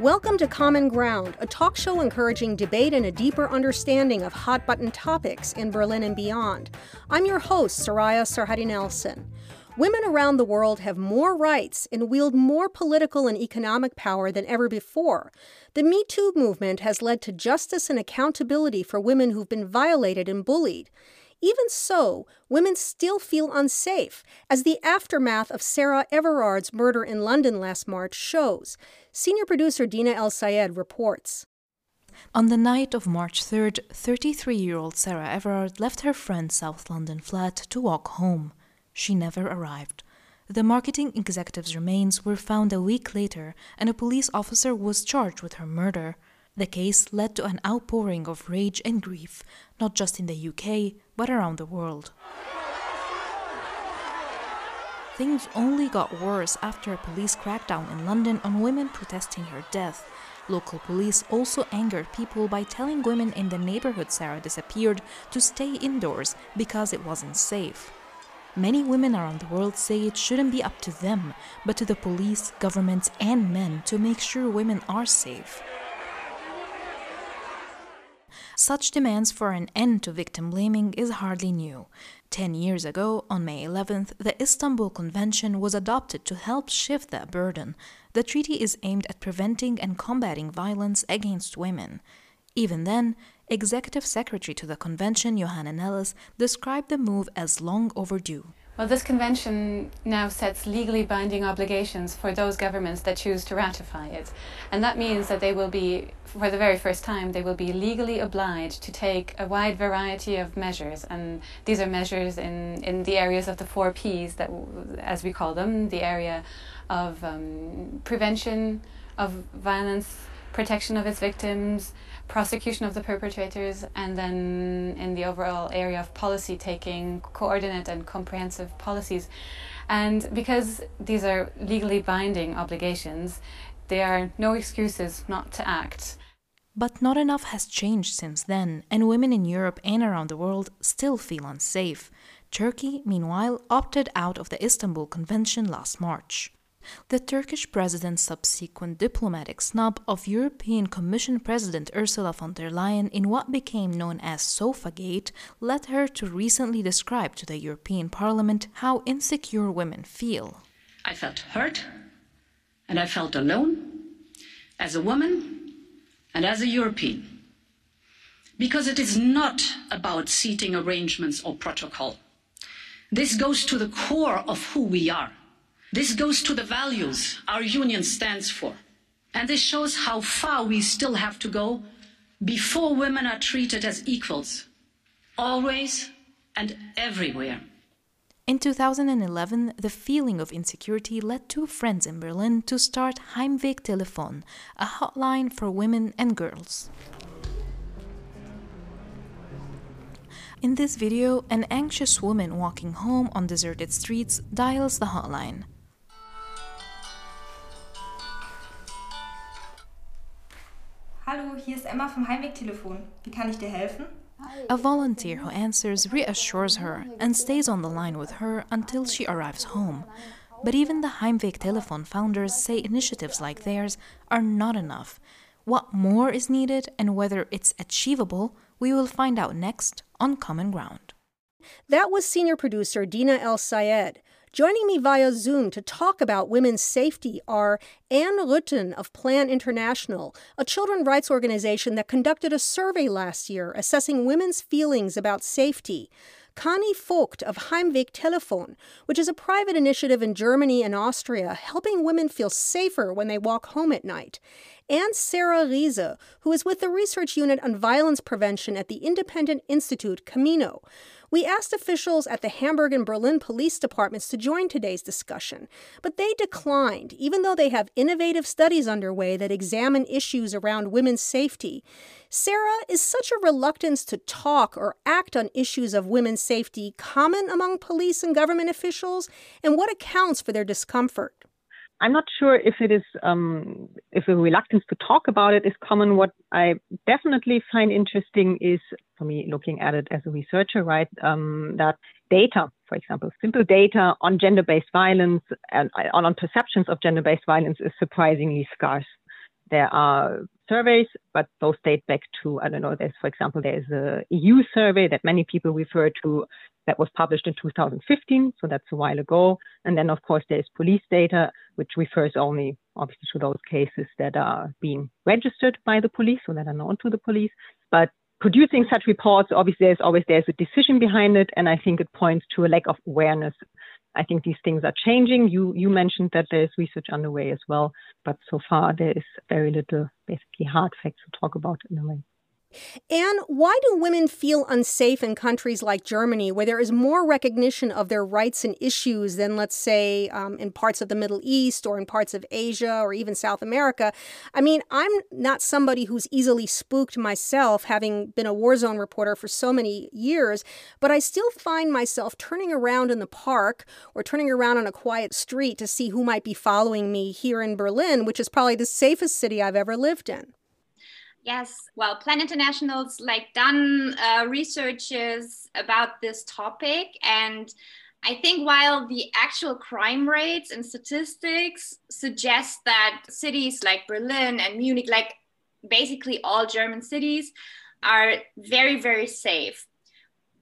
Welcome to Common Ground, a talk show encouraging debate and a deeper understanding of hot button topics in Berlin and beyond. I'm your host, Soraya Sarhaddi Nelson. Women around the world have more rights and wield more political and economic power than ever before. The Me Too movement has led to justice and accountability for women who've been violated and bullied. Even so, women still feel unsafe, as the aftermath of Sarah Everard's murder in London last March shows. Senior producer Dina Elsayed reports. On the night of March 3rd, 33 year old Sarah Everard left her friend's South London flat to walk home. She never arrived. The marketing executive's remains were found a week later, and a police officer was charged with her murder. The case led to an outpouring of rage and grief, not just in the UK, but around the world. Things only got worse after a police crackdown in London on women protesting her death. Local police also angered people by telling women in the neighborhood Sarah disappeared to stay indoors because it wasn't safe. Many women around the world say it shouldn't be up to them, but to the police, governments, and men to make sure women are safe. Such demands for an end to victim blaming is hardly new. Ten years ago, on May 11th, the Istanbul Convention was adopted to help shift that burden. The treaty is aimed at preventing and combating violence against women. Even then, Executive Secretary to the convention, Johanna Nelles, described the move as long overdue. Well, this convention now sets legally binding obligations for those governments that choose to ratify it. And that means that they will be, for the very first time, they will be legally obliged to take a wide variety of measures. And these are measures in, in the areas of the four Ps, that, as we call them the area of um, prevention of violence, protection of its victims, prosecution of the perpetrators, and then in the overall area of policy taking, coordinate and comprehensive policies. And because these are legally binding obligations, there are no excuses not to act. But not enough has changed since then, and women in Europe and around the world still feel unsafe. Turkey, meanwhile, opted out of the Istanbul Convention last March. The Turkish president's subsequent diplomatic snub of European Commission President Ursula von der Leyen in what became known as Sofagate led her to recently describe to the European Parliament how insecure women feel. I felt hurt and I felt alone as a woman and as a European. Because it is not about seating arrangements or protocol. This goes to the core of who we are this goes to the values our union stands for. And this shows how far we still have to go before women are treated as equals, always and everywhere. In 2011, the feeling of insecurity led two friends in Berlin to start Heimwegtelefon, a hotline for women and girls. In this video, an anxious woman walking home on deserted streets dials the hotline. Emma vom Heimwegtelefon. Wie kann ich dir helfen? A volunteer who answers reassures her and stays on the line with her until she arrives home. But even the Heimwegtelefon founders say initiatives like theirs are not enough. What more is needed and whether it's achievable, we will find out next on Common Ground. That was senior producer Dina Elsayed. Joining me via Zoom to talk about women's safety are Anne Ruetten of Plan International, a children's rights organization that conducted a survey last year assessing women's feelings about safety. Conny Vogt of Heimwegtelefon, which is a private initiative in Germany and Austria helping women feel safer when they walk home at night. And Sarah Riese, who is with the research unit on violence prevention at the independent institute Camino. We asked officials at the Hamburg and Berlin police departments to join today's discussion, but they declined, even though they have innovative studies underway that examine issues around women's safety. Sarah, is such a reluctance to talk or act on issues of women's safety common among police and government officials? And what accounts for their discomfort? I'm not sure if it is um, if a reluctance to talk about it is common. What I definitely find interesting is, for me, looking at it as a researcher, right, um, that data, for example, simple data on gender-based violence and on, on perceptions of gender-based violence is surprisingly scarce. There are surveys, but those date back to, I don't know, there's, for example, there's a EU survey that many people refer to that was published in 2015. So that's a while ago. And then, of course, there's police data, which refers only, obviously, to those cases that are being registered by the police, so that are known to the police. But producing such reports, obviously, there's always there's a decision behind it, and I think it points to a lack of awareness. I think these things are changing. You you mentioned that there's research underway as well, but so far there is very little, basically, hard facts to talk about in a way. And why do women feel unsafe in countries like Germany, where there is more recognition of their rights and issues than, let's say, um, in parts of the Middle East or in parts of Asia or even South America? I mean, I'm not somebody who's easily spooked myself, having been a war zone reporter for so many years, but I still find myself turning around in the park or turning around on a quiet street to see who might be following me here in Berlin, which is probably the safest city I've ever lived in. Yes, well, Plan International's like done uh, researches about this topic, and I think while the actual crime rates and statistics suggest that cities like Berlin and Munich, like basically all German cities, are very very safe.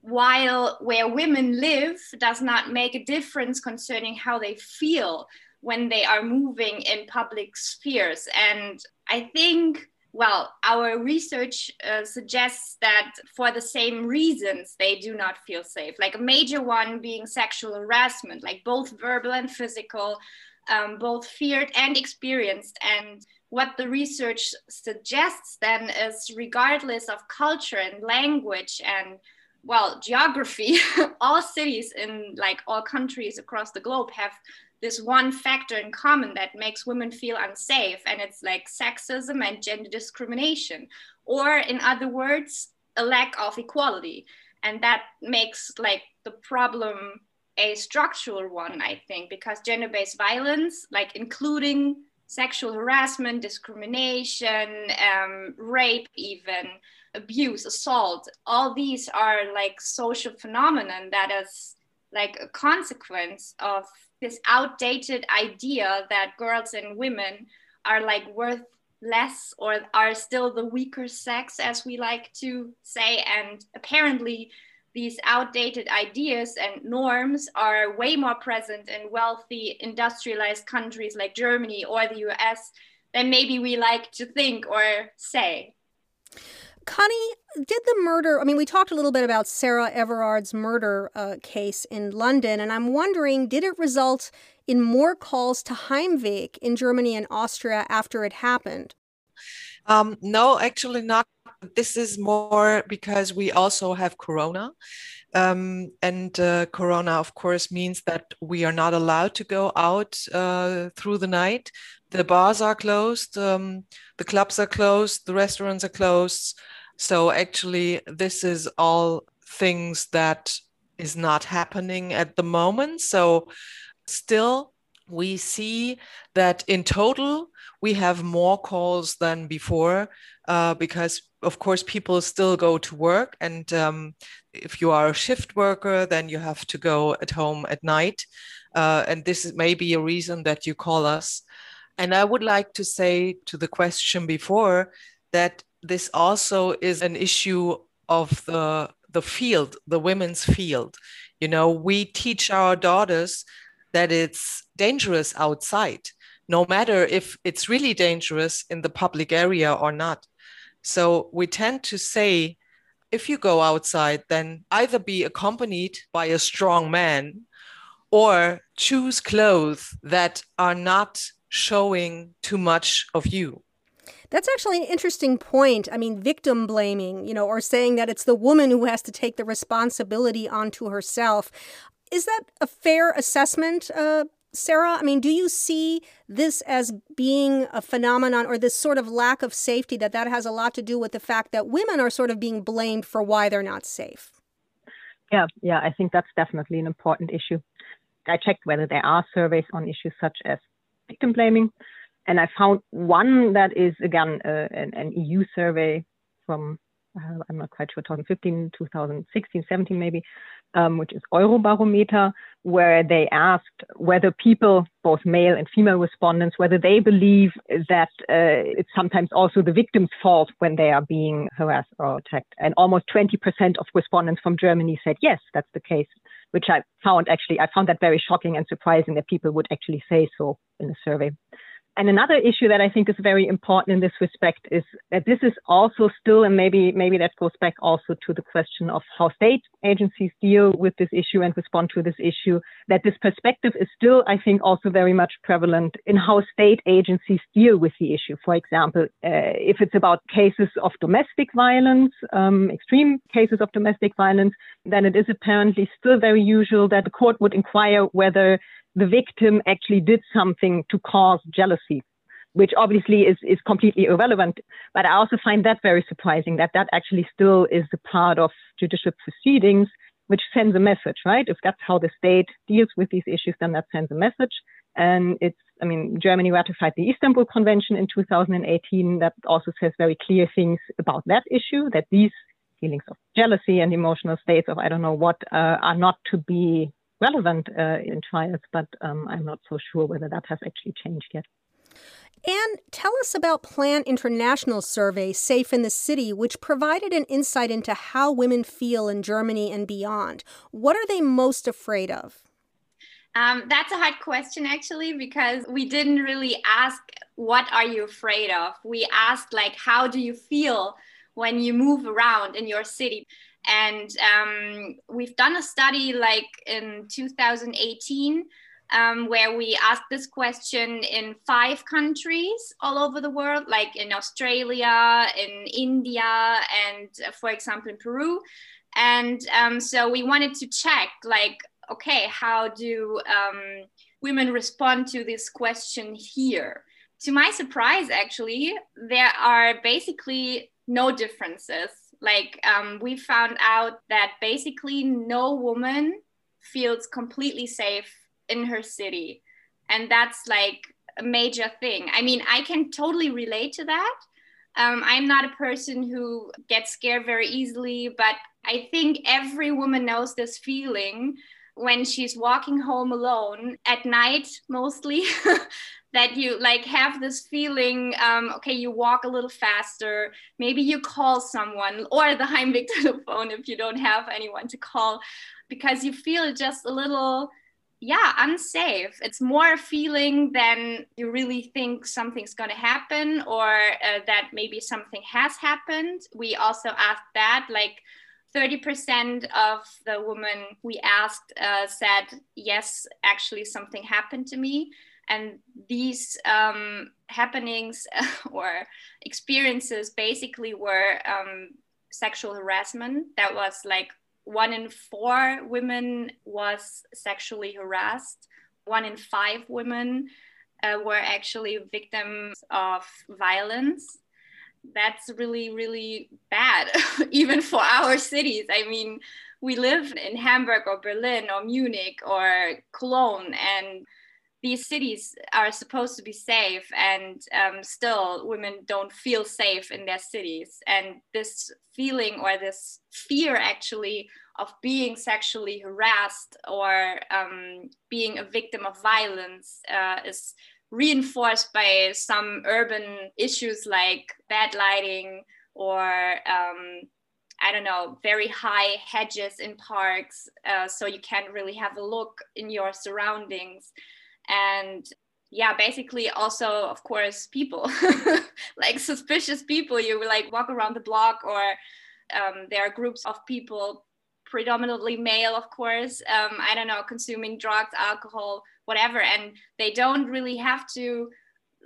While where women live does not make a difference concerning how they feel when they are moving in public spheres, and I think well, our research uh, suggests that for the same reasons they do not feel safe. Like a major one being sexual harassment, like both verbal and physical, um, both feared and experienced. And what the research suggests then is, regardless of culture and language and well, geography, all cities in like all countries across the globe have this one factor in common that makes women feel unsafe and it's like sexism and gender discrimination or in other words a lack of equality. And that makes like the problem a structural one i think because gender-based violence like including sexual harassment discrimination um, rape even abuse assault all these are like social phenomenon that is like a consequence of this outdated idea that girls and women are like worth less or are still the weaker sex as we like to say and apparently these outdated ideas and norms are way more present in wealthy industrialized countries like Germany or the US than maybe we like to think or say Conny, did the murder? I mean, we talked a little bit about Sarah Everard's murder uh, case in London, and I'm wondering did it result in more calls to Heimweg in Germany and Austria after it happened? Um, no, actually not. This is more because we also have Corona. Um, and uh, Corona, of course, means that we are not allowed to go out uh, through the night. The bars are closed, um, the clubs are closed, the restaurants are closed. So actually, this is all things that is not happening at the moment. So still, we see that in total, we have more calls than before uh, because, of course, people still go to work. And um, if you are a shift worker, then you have to go at home at night. Uh, and this is maybe a reason that you call us. And I would like to say to the question before that this also is an issue of the the field, the women's field. You know, we teach our daughters that it's dangerous outside, no matter if it's really dangerous in the public area or not. So we tend to say, if you go outside, then either be accompanied by a strong man or choose clothes that are not showing too much of you. That's actually an interesting point. I mean, victim blaming, you know, or saying that it's the woman who has to take the responsibility onto herself. Is that a fair assessment, uh, Sarah? I mean, do you see this as being a phenomenon or this sort of lack of safety that that has a lot to do with the fact that women are sort of being blamed for why they're not safe? Yeah, yeah, I think that's definitely an important issue. I checked whether there are surveys on issues such as victim blaming. And I found one that is, again, uh, an, an, EU survey from uh, I'm not quite sure, 2015, 2016, 17 maybe, um, which is Eurobarometer, where they asked whether people, both male and female respondents, whether they believe that uh, it's sometimes also the victim's fault when they are being harassed or attacked. And almost 20% of respondents from Germany said yes, that's the case, which I found actually, I found that very shocking and surprising that people would actually say so in the survey. And another issue that I think is very important in this respect is that this is also still, and maybe maybe that goes back also to the question of how state agencies deal with this issue and respond to this issue. That this perspective is still, I think, also very much prevalent in how state agencies deal with the issue. For example, uh, if it's about cases of domestic violence, um, extreme cases of domestic violence, then it is apparently still very usual that the court would inquire whether the victim actually did something to cause jealousy, which obviously is, is completely irrelevant. But I also find that very surprising that that actually still is a part of judicial proceedings, which sends a message, right? If that's how the state deals with these issues, then that sends a message. And it's, I mean, Germany ratified the Istanbul Convention in 2018 that also says very clear things about that issue, that these feelings of jealousy and emotional states of I don't know what uh, are not to be relevant uh, in trials, but um, I'm not so sure whether that has actually changed yet. And tell us about Plan International survey Safe in the City, which provided an insight into how women feel in Germany and beyond. What are they most afraid of? Um, that's a hard question, actually, because we didn't really ask, What are you afraid of? We asked, like, How do you feel when you move around in your city? And um, we've done a study like in 2018 um, where we asked this question in five countries all over the world, like in Australia, in India, and uh, for example, in Peru. And um, so we wanted to check, like, okay, how do um, women respond to this question here? To my surprise, actually, there are basically no differences like um, we found out that basically no woman feels completely safe in her city. And that's like a major thing. I mean i can totally relate to that. Um, i'm not a person who gets scared very easily but i think every woman knows this feeling when she's walking home alone at night mostly that you like have this feeling um, okay you walk a little faster maybe you call someone or the heimweg telephone if you don't have anyone to call because you feel just a little yeah unsafe. It's more a feeling than you really think something's going to happen or uh, that maybe something has happened. We also asked that like 30% of the women we asked uh, said yes actually something happened to me. And these um, happenings or experiences basically were um, sexual harassment. That was like one in four women was sexually harassed. One in five women uh, were actually victims of violence that's really really bad even for our cities. I mean we live in hamburg or berlin or munich or cologne and these cities are supposed to be safe and um, still women don't feel safe in their cities. And this feeling or this fear actually of being sexually harassed or um, being a victim of violence uh, is reinforced by some urban issues like bad lighting or um, I don't know, very high hedges in parks, uh, so you can't really have a look in your surroundings. And yeah basically also of course people like suspicious people. You like walk around the block or um, there are groups of people predominantly male of course um, i don't know consuming drugs alcohol whatever and they don't really have to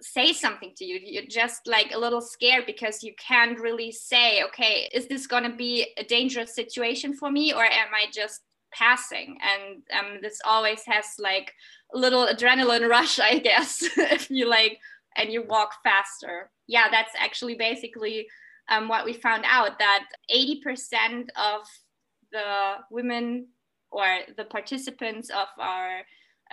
say something to you. You're just like a little scared because you can't really say okay is this going to be a dangerous situation for me or am i just passing? And um, this always has like a little adrenaline rush i guess if you like and you walk faster. Yeah that's actually basically um, what we found out that 80% of the women or the participants of our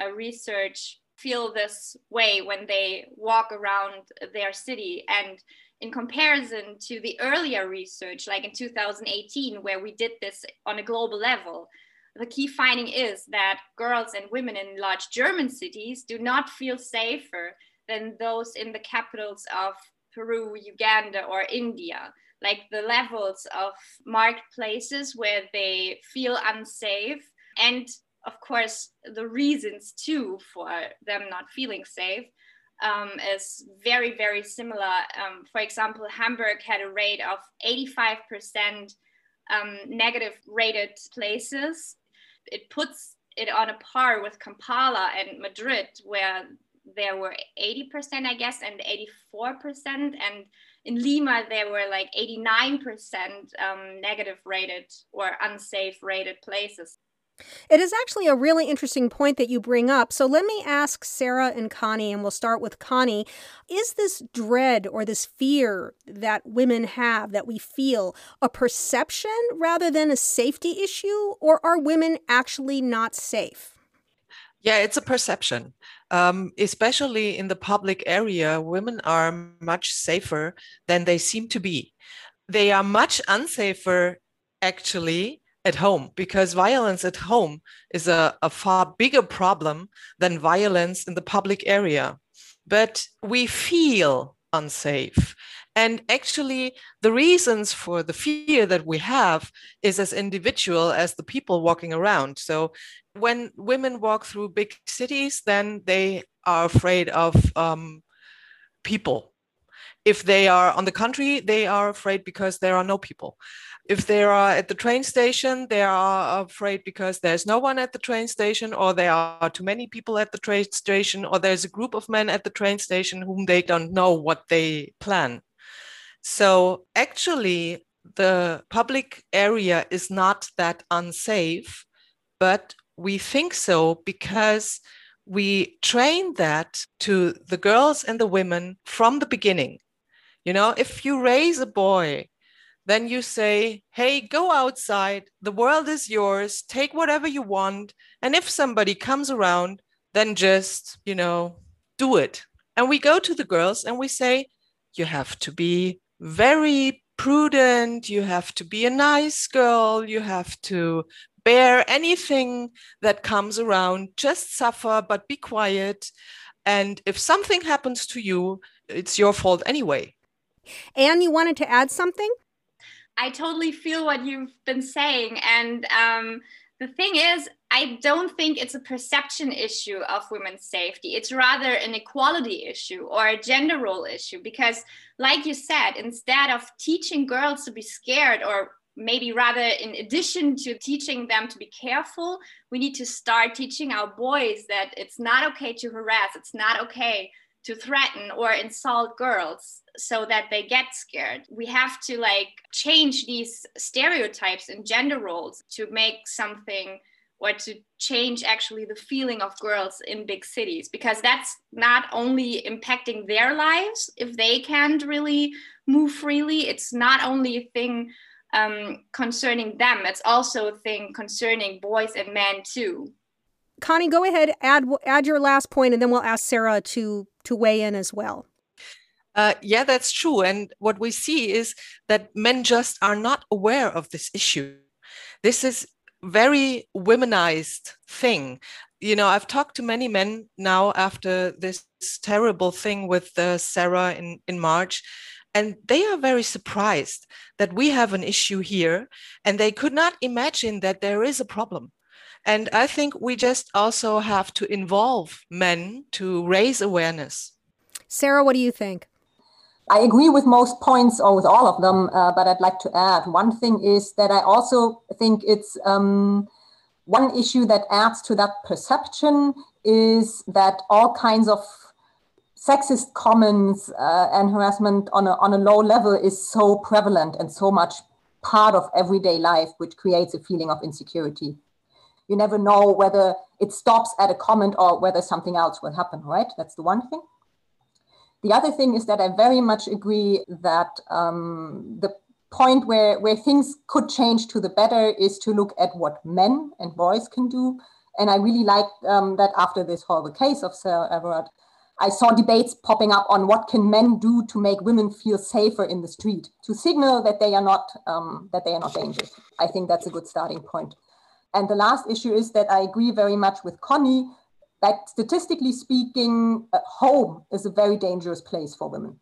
uh, research feel this way when they walk around their city. And in comparison to the earlier research, like in 2018, where we did this on a global level, the key finding is that girls and women in large German cities do not feel safer than those in the capitals of Peru, Uganda, or India. Like the levels of marketplaces where they feel unsafe, and of course, the reasons too for them not feeling safe um, is very, very similar. Um, for example, Hamburg had a rate of 85% um, negative rated places. It puts it on a par with Kampala and Madrid, where there were 80%, I guess, and 84%. And in Lima, there were like 89% um, negative rated or unsafe rated places. It is actually a really interesting point that you bring up. So let me ask Sarah and Conny, and we'll start with Conny. Is this dread or this fear that women have, that we feel, a perception rather than a safety issue, or are women actually not safe? Yeah, it's a perception. Um, especially in the public area, women are much safer than they seem to be. They are much unsafer, actually, at home because violence at home is a, a far bigger problem than violence in the public area. But we feel unsafe. And actually, the reasons for the fear that we have is as individual as the people walking around. So, when women walk through big cities, then they are afraid of um, people. If they are on the country, they are afraid because there are no people if they are at the train station, they are afraid because there's no one at the train station, or there are too many people at the train station, or there's a group of men at the train station whom they don't know what they plan. So actually, the public area is not that unsafe, but we think so because we train that to the girls and the women from the beginning. You know, if you raise a boy then you say, hey, go outside. The world is yours. Take whatever you want. And if somebody comes around, then just, you know, do it. And we go to the girls and we say, you have to be very prudent. You have to be a nice girl. You have to bear anything that comes around. Just suffer, but be quiet. And if something happens to you, it's your fault anyway. Anne, you wanted to add something? I totally feel what you've been saying. And um, the thing is, I don't think it's a perception issue of women's safety. It's rather an equality issue or a gender role issue. Because, like you said, instead of teaching girls to be scared or maybe rather in addition to teaching them to be careful we need to start teaching our boys that it's not okay to harass it's not okay to threaten or insult girls so that they get scared we have to like change these stereotypes and gender roles to make something or to change actually the feeling of girls in big cities because that's not only impacting their lives if they can't really move freely it's not only a thing um, concerning them it's also a thing concerning boys and men too conny go ahead add add your last point and then we'll ask sarah to to weigh in as well. Uh, yeah, that's true. And what we see is that men just are not aware of this issue. This is very womenized thing. You know, I've talked to many men now after this terrible thing with uh, Sarah in, in March, and they are very surprised that we have an issue here, and they could not imagine that there is a problem. And I think we just also have to involve men to raise awareness. Sarah, what do you think? I agree with most points or with all of them, uh, but I'd like to add one thing is that I also think it's um, one issue that adds to that perception is that all kinds of sexist comments uh, and harassment on a, on a low level is so prevalent and so much part of everyday life, which creates a feeling of insecurity you never know whether it stops at a comment or whether something else will happen, right? That's the one thing. The other thing is that I very much agree that um, the point where, where things could change to the better is to look at what men and boys can do And I really like um, that after this horrible case of Sarah Everard, I saw debates popping up on what can men do to make women feel safer in the street to signal that they are not um, that they are not dangerous. I think that's a good starting point. And the last issue is that I agree very much with Conny that statistically speaking, home is a very dangerous place for women.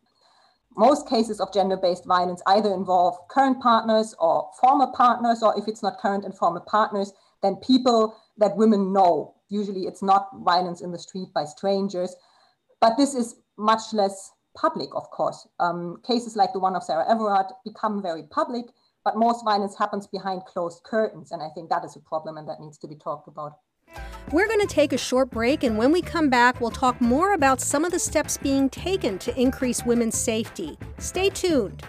Most cases of gender based violence either involve current partners or former partners, or if it's not current and former partners, then people that women know. Usually it's not violence in the street by strangers, but this is much less public, of course. Um, cases like the one of Sarah Everard become very public, but most violence happens behind closed curtains. And I think that is a problem and that needs to be talked about. We're going to take a short break, and when we come back, we'll talk more about some of the steps being taken to increase women's safety. Stay tuned.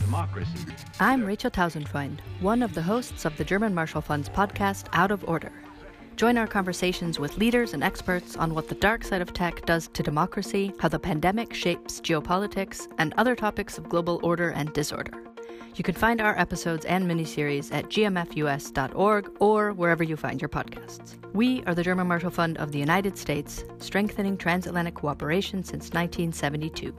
Democracy. I'm Rachel Tausendfreund, one of the hosts of the German Marshall Fund's podcast Out of Order. Join our conversations with leaders and experts on what the dark side of tech does to democracy, how the pandemic shapes geopolitics, and other topics of global order and disorder. You can find our episodes and miniseries at gmfus.org or wherever you find your podcasts. We are the German Marshall Fund of the United States, strengthening transatlantic cooperation since 1972.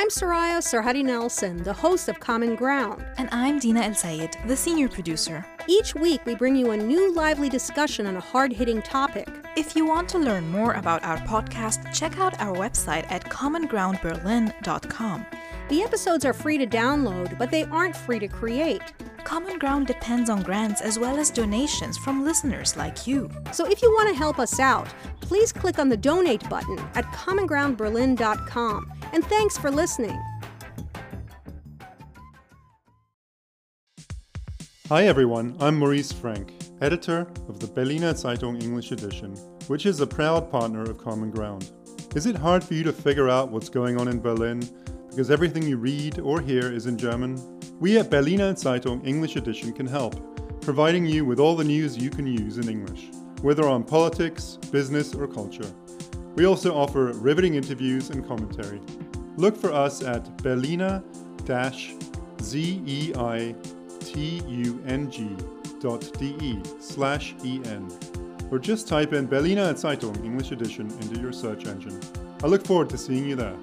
I'm Soraya Sarhaddi Nelson, the host of Common Ground. And I'm Dina Elsayed, the senior producer. Each week, we bring you a new lively discussion on a hard hitting topic. If you want to learn more about our podcast, check out our website at commongroundberlin.com. The episodes are free to download, but they aren't free to create. Common Ground depends on grants as well as donations from listeners like you. So if you want to help us out, please click on the donate button at commongroundberlin.com. And thanks for listening. Hi everyone, I'm Maurice Frank, editor of the Berliner Zeitung English edition, which is a proud partner of Common Ground. Is it hard for you to figure out what's going on in Berlin because everything you read or hear is in German? We at Berliner Zeitung English edition can help, providing you with all the news you can use in English, whether on politics, business, or culture. We also offer riveting interviews and commentary. Look for us at berliner-zeitung.de slash en or just type in Berliner Zeitung English edition into your search engine. I look forward to seeing you there.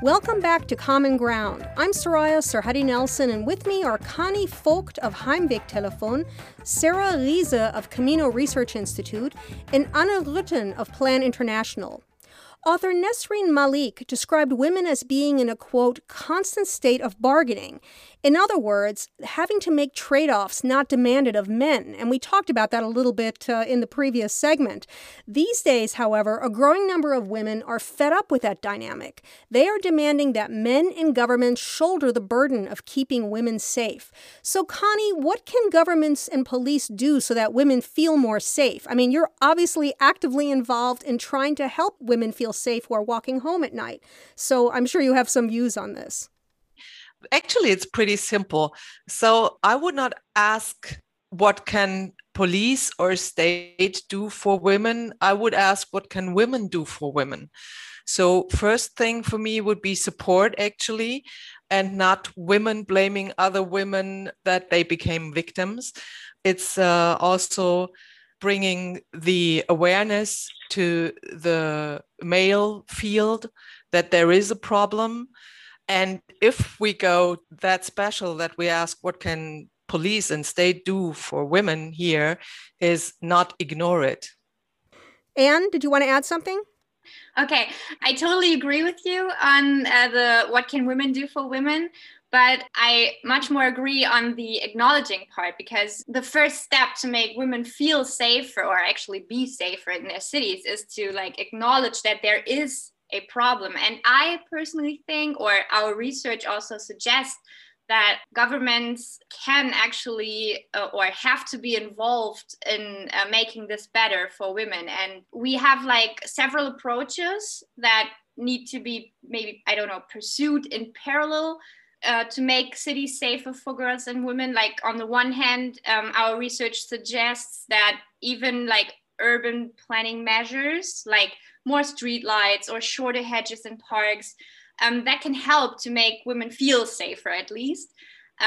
Welcome back to Common Ground. I'm Soraya Sarhaddi Nelson, and with me are Conny Vogt of Heimwegtelefon, Sarah Riese of Camino Research Institute, and Anne Ruetten of Plan International. Author Nesrine Malik described women as being in a quote, constant state of bargaining. In other words, having to make trade offs not demanded of men. And we talked about that a little bit uh, in the previous segment. These days, however, a growing number of women are fed up with that dynamic. They are demanding that men in government shoulder the burden of keeping women safe. So, Conny, what can governments and police do so that women feel more safe? I mean, you're obviously actively involved in trying to help women feel safe who are walking home at night. So, I'm sure you have some views on this. Actually, it's pretty simple. So I would not ask what can police or state do for women. I would ask what can women do for women. So first thing for me would be support actually and not women blaming other women that they became victims. It's uh, also bringing the awareness to the male field that there is a problem and if we go that special that we ask what can police and state do for women here is not ignore it. Anne, did you want to add something? Okay, I totally agree with you on uh, the what can women do for women, but I much more agree on the acknowledging part because the first step to make women feel safer or actually be safer in their cities is to like acknowledge that there is a problem. And I personally think, or our research also suggests, that governments can actually uh, or have to be involved in uh, making this better for women. And we have like several approaches that need to be maybe, I don't know, pursued in parallel. uh, to make cities safer for girls and women. Like on the one hand, um, our research suggests that even like urban planning measures, like more street lights or shorter hedges in parks, um, that can help to make women feel safer at least.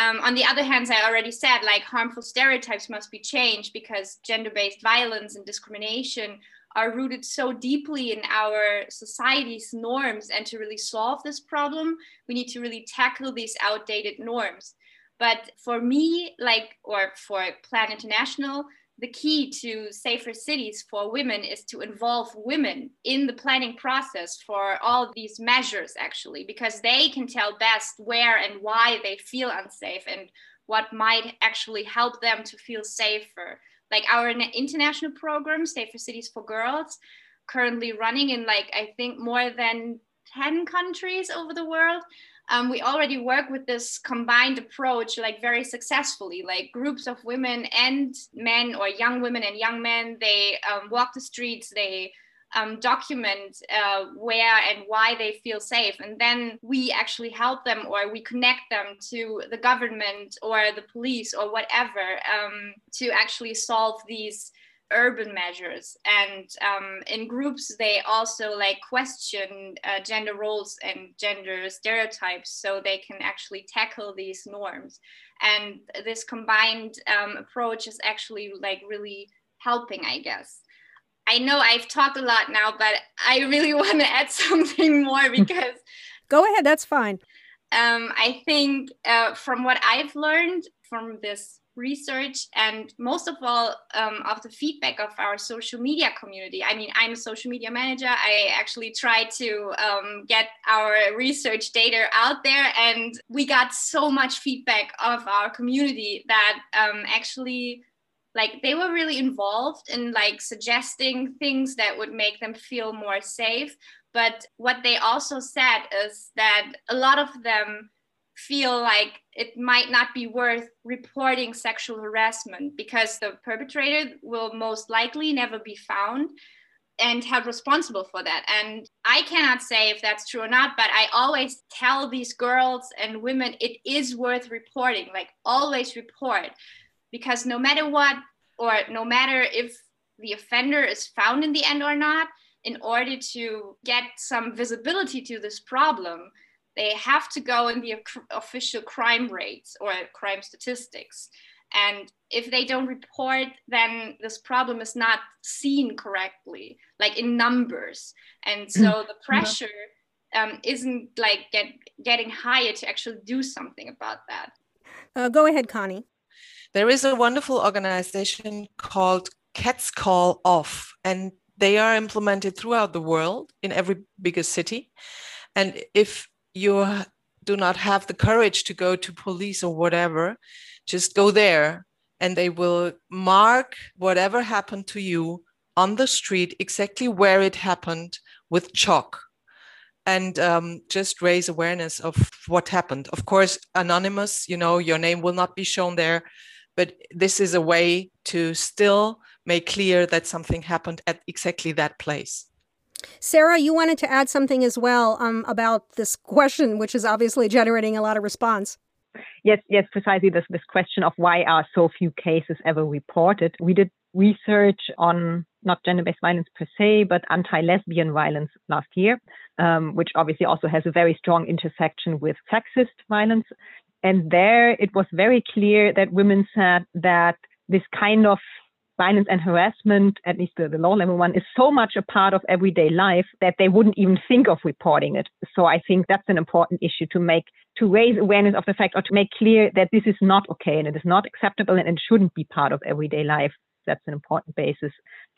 Um, on the other hand, I already said, like harmful stereotypes must be changed because gender-based violence and discrimination are rooted so deeply in our society's norms. And to really solve this problem, we need to really tackle these outdated norms. But for me, like, or for Plan International, the key to safer cities for women is to involve women in the planning process for all these measures actually because they can tell best where and why they feel unsafe and what might actually help them to feel safer. Like our international program safer cities for girls currently running in like i think more than 10 countries over the world um, we already work with this combined approach like very successfully. Like groups of women and men or young women and young men they um, walk the streets they um, document uh, where and why they feel safe. And then we actually help them or we connect them to the government or the police or whatever um, to actually solve these urban measures. And um, in groups they also like question uh, gender roles and gender stereotypes so they can actually tackle these norms. And this combined um, approach is actually like really helping i guess. I know i've talked a lot now but i really want to add something more because go ahead that's fine. Um, i think uh, from what i've learned from this research and most of all um, of the feedback of our social media community. I mean i'm a social media manager. I actually try to um, get our research data out there and we got so much feedback of our community that um, actually like they were really involved in like suggesting things that would make them feel more safe. But what they also said is that a lot of them feel like it might not be worth reporting sexual harassment because the perpetrator will most likely never be found and held responsible for that. And I cannot say if that's true or not, but I always tell these girls and women it is worth reporting, like always report, because no matter what, or no matter if the offender is found in the end or not, in order to get some visibility to this problem, they have to go in the official crime rates or crime statistics. And if they don't report, then this problem is not seen correctly, like in numbers. And so mm. the pressure um, isn't like get, getting higher to actually do something about that. Uh, go ahead, Conny. There is a wonderful organization called Cats Call Off, and they are implemented throughout the world in every bigger city. And if you do not have the courage to go to police or whatever, just go there and they will mark whatever happened to you on the street exactly where it happened with chalk and um, just raise awareness of what happened. Of course, anonymous, you know, your name will not be shown there, but this is a way to still make clear that something happened at exactly that place. Sarah, you wanted to add something as well um, about this question, which is obviously generating a lot of response. Yes, yes, precisely this this question of why are so few cases ever reported. We did research on not gender-based violence per se, but anti-lesbian violence last year, um, which obviously also has a very strong intersection with sexist violence. And there, it was very clear that women said that this kind of violence and harassment, at least the, the low level one, is so much a part of everyday life that they wouldn't even think of reporting it. So I think that's an important issue to make, to raise awareness of the fact or to make clear that this is not okay and it is not acceptable and it shouldn't be part of everyday life. That's an important basis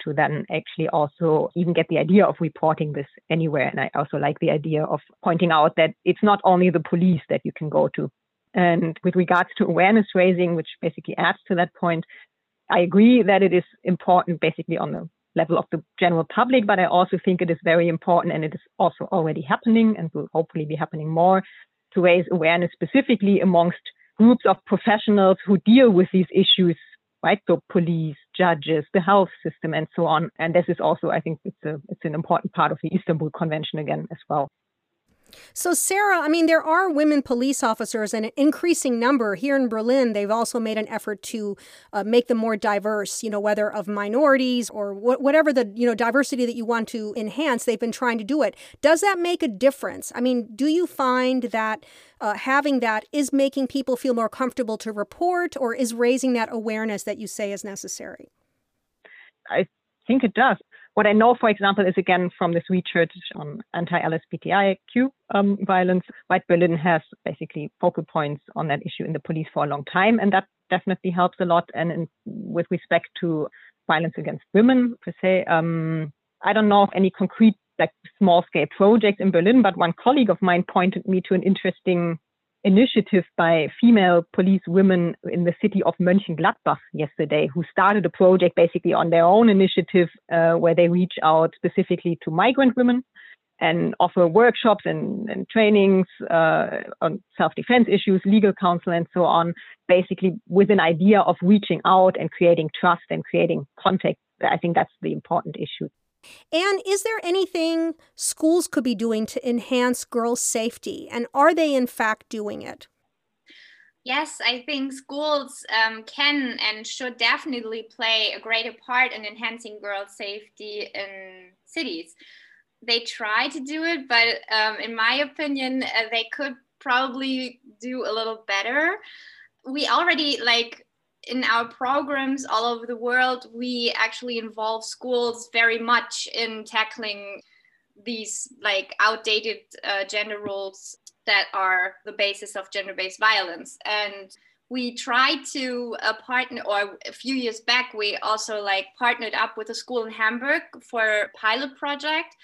to then actually also even get the idea of reporting this anywhere. And I also like the idea of pointing out that it's not only the police that you can go to. And with regards to awareness raising, which basically adds to that point, I agree that it is important basically on the level of the general public, but I also think it is very important and it is also already happening and will hopefully be happening more to raise awareness specifically amongst groups of professionals who deal with these issues, right? So police, judges, the health system, and so on. And this is also, I think, it's a it's an important part of the Istanbul Convention again as well. So, Sarah, I mean, there are women police officers and an increasing number. Here in Berlin, they've also made an effort to uh, make them more diverse, you know, whether of minorities or wh- whatever the, you know, diversity that you want to enhance, they've been trying to do it. Does that make a difference? I mean, do you find that uh, having that is making people feel more comfortable to report or is raising that awareness that you say is necessary? I think it does. What I know, for example, is again from this research on anti-LSBTIQ um, violence, White Berlin has basically focal points on that issue in the police for a long time, and that definitely helps a lot. And in, with respect to violence against women per se, um, I don't know of any concrete like small scale projects in Berlin, but one colleague of mine pointed me to an interesting initiative by female police women in the city of Mönchengladbach yesterday, who started a project basically on their own initiative uh, where they reach out specifically to migrant women and offer workshops and, and trainings uh, on self-defense issues, legal counsel, and so on, basically with an idea of reaching out and creating trust and creating contact. I think that's the important issue. And is there anything schools could be doing to enhance girls' safety? And are they, in fact, doing it? Yes, I think schools um, can and should definitely play a greater part in enhancing girls' safety in cities. They try to do it, but um, in my opinion, uh, they could probably do a little better. We already like in our programs all over the world, we actually involve schools very much in tackling these like outdated uh, gender roles that are the basis of gender-based violence. And we tried to uh, partner or a few years back we also like partnered up with a school in hamburg for a pilot project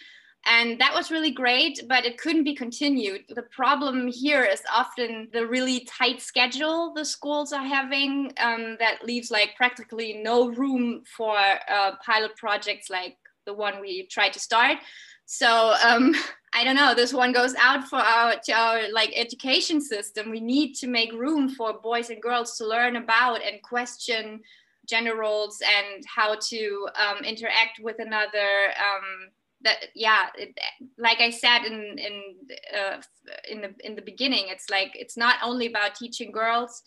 and that was really great but it couldn't be continued. The problem here is often the really tight schedule the schools are having um, that leaves like practically no room for uh, pilot projects like the one we tried to start. So um, i don't know this one goes out for our to our like education system. We need to make room for boys and girls to learn about and question gender roles and how to um, interact with another um, that yeah it, like i said in in uh, in the in the beginning it's like it's not only about teaching girls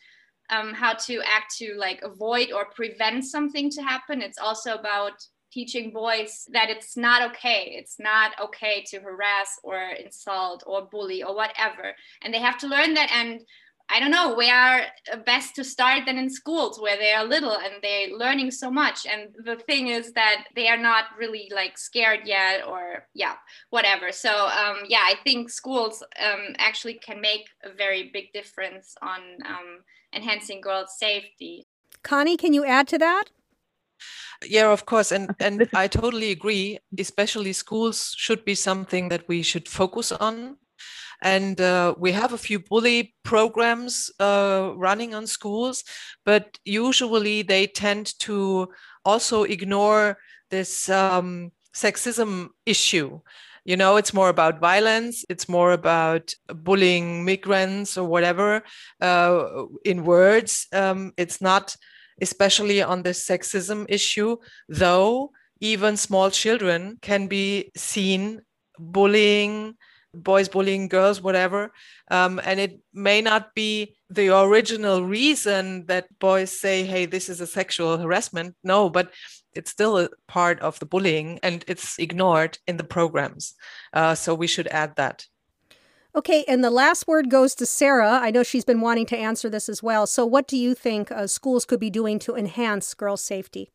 um, how to act to like avoid or prevent something to happen. It's also about teaching boys that it's not okay. It's not okay to harass or insult or bully or whatever. And they have to learn that. And I don't know, where best to start than in schools where they are little and they're learning so much. And the thing is that they are not really like scared yet or yeah, whatever. So um, yeah, I think schools um, actually can make a very big difference on um, enhancing girls' safety. Conny, can you add to that? Yeah, of course. And and I totally agree. Especially schools should be something that we should focus on and uh, we have a few bully programs uh, running on schools, but usually they tend to also ignore this um, sexism issue. You know, it's more about violence, it's more about bullying migrants or whatever uh, in words. Um, it's not especially on this sexism issue, though even small children can be seen bullying boys bullying girls, whatever. Um, and it may not be the original reason that boys say, hey, this is a sexual harassment. No, but it's still a part of the bullying and it's ignored in the programs. Uh, so we should add that. Okay, and the last word goes to Sarah. I know she's been wanting to answer this as well. So, what do you think uh, schools could be doing to enhance girls' safety?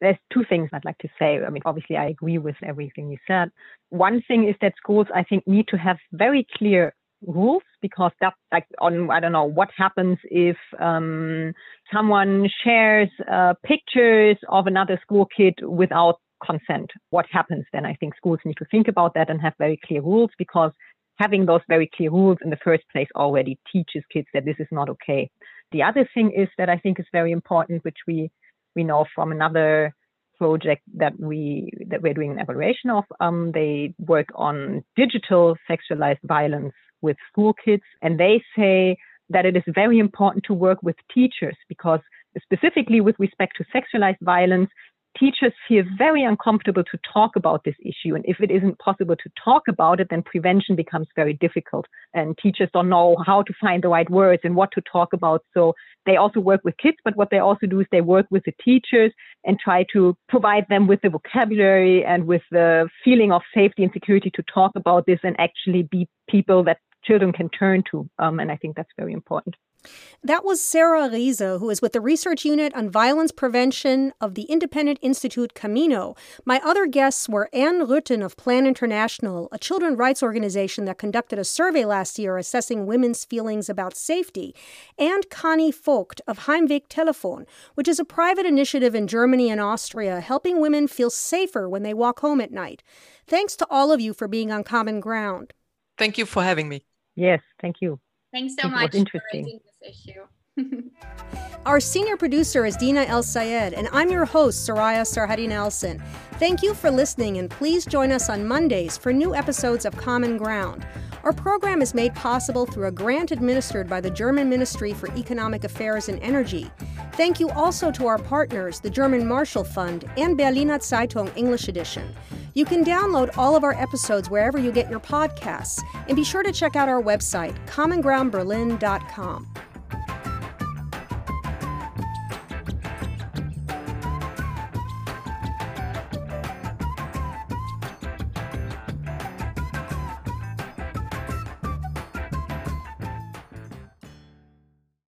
There's two things I'd like to say. I mean, obviously, I agree with everything you said. One thing is that schools, I think, need to have very clear rules because that, like, on I don't know what happens if um, someone shares uh, pictures of another school kid without consent. What happens then? I think schools need to think about that and have very clear rules because having those very clear rules in the first place already teaches kids that this is not okay. The other thing is that I think is very important, which we we know from another project that we that we're doing an evaluation of. Um, they work on digital sexualized violence with school kids, and they say that it is very important to work with teachers because specifically with respect to sexualized violence, teachers feel very uncomfortable to talk about this issue. And if it isn't possible to talk about it, then prevention becomes very difficult. And teachers don't know how to find the right words and what to talk about. So they also work with kids, but what they also do is they work with the teachers and try to provide them with the vocabulary and with the feeling of safety and security to talk about this and actually be people that children can turn to. Um, and I think that's very important. That was Sarah Riese, who is with the Research Unit on Violence Prevention of the Independent Institute Camino. My other guests were Anne Ruetten of Plan International, a children's rights organization that conducted a survey last year assessing women's feelings about safety, and Conny Vogt of Heimwegtelefon, which is a private initiative in Germany and Austria helping women feel safer when they walk home at night. Thanks to all of you for being on common ground. Thank you for having me. Yes, thank you. Thanks so much for raising this issue. Our senior producer is Dina Elsayed, and I'm your host, Soraya Sarhaddi Nelson. Thank you for listening, and please join us on Mondays for new episodes of Common Ground. Our program is made possible through a grant administered by the German Ministry for Economic Affairs and Energy. Thank you also to our partners, the German Marshall Fund and Berliner Zeitung English Edition. You can download all of our episodes wherever you get your podcasts, and be sure to check out our website, commongroundberlin.com.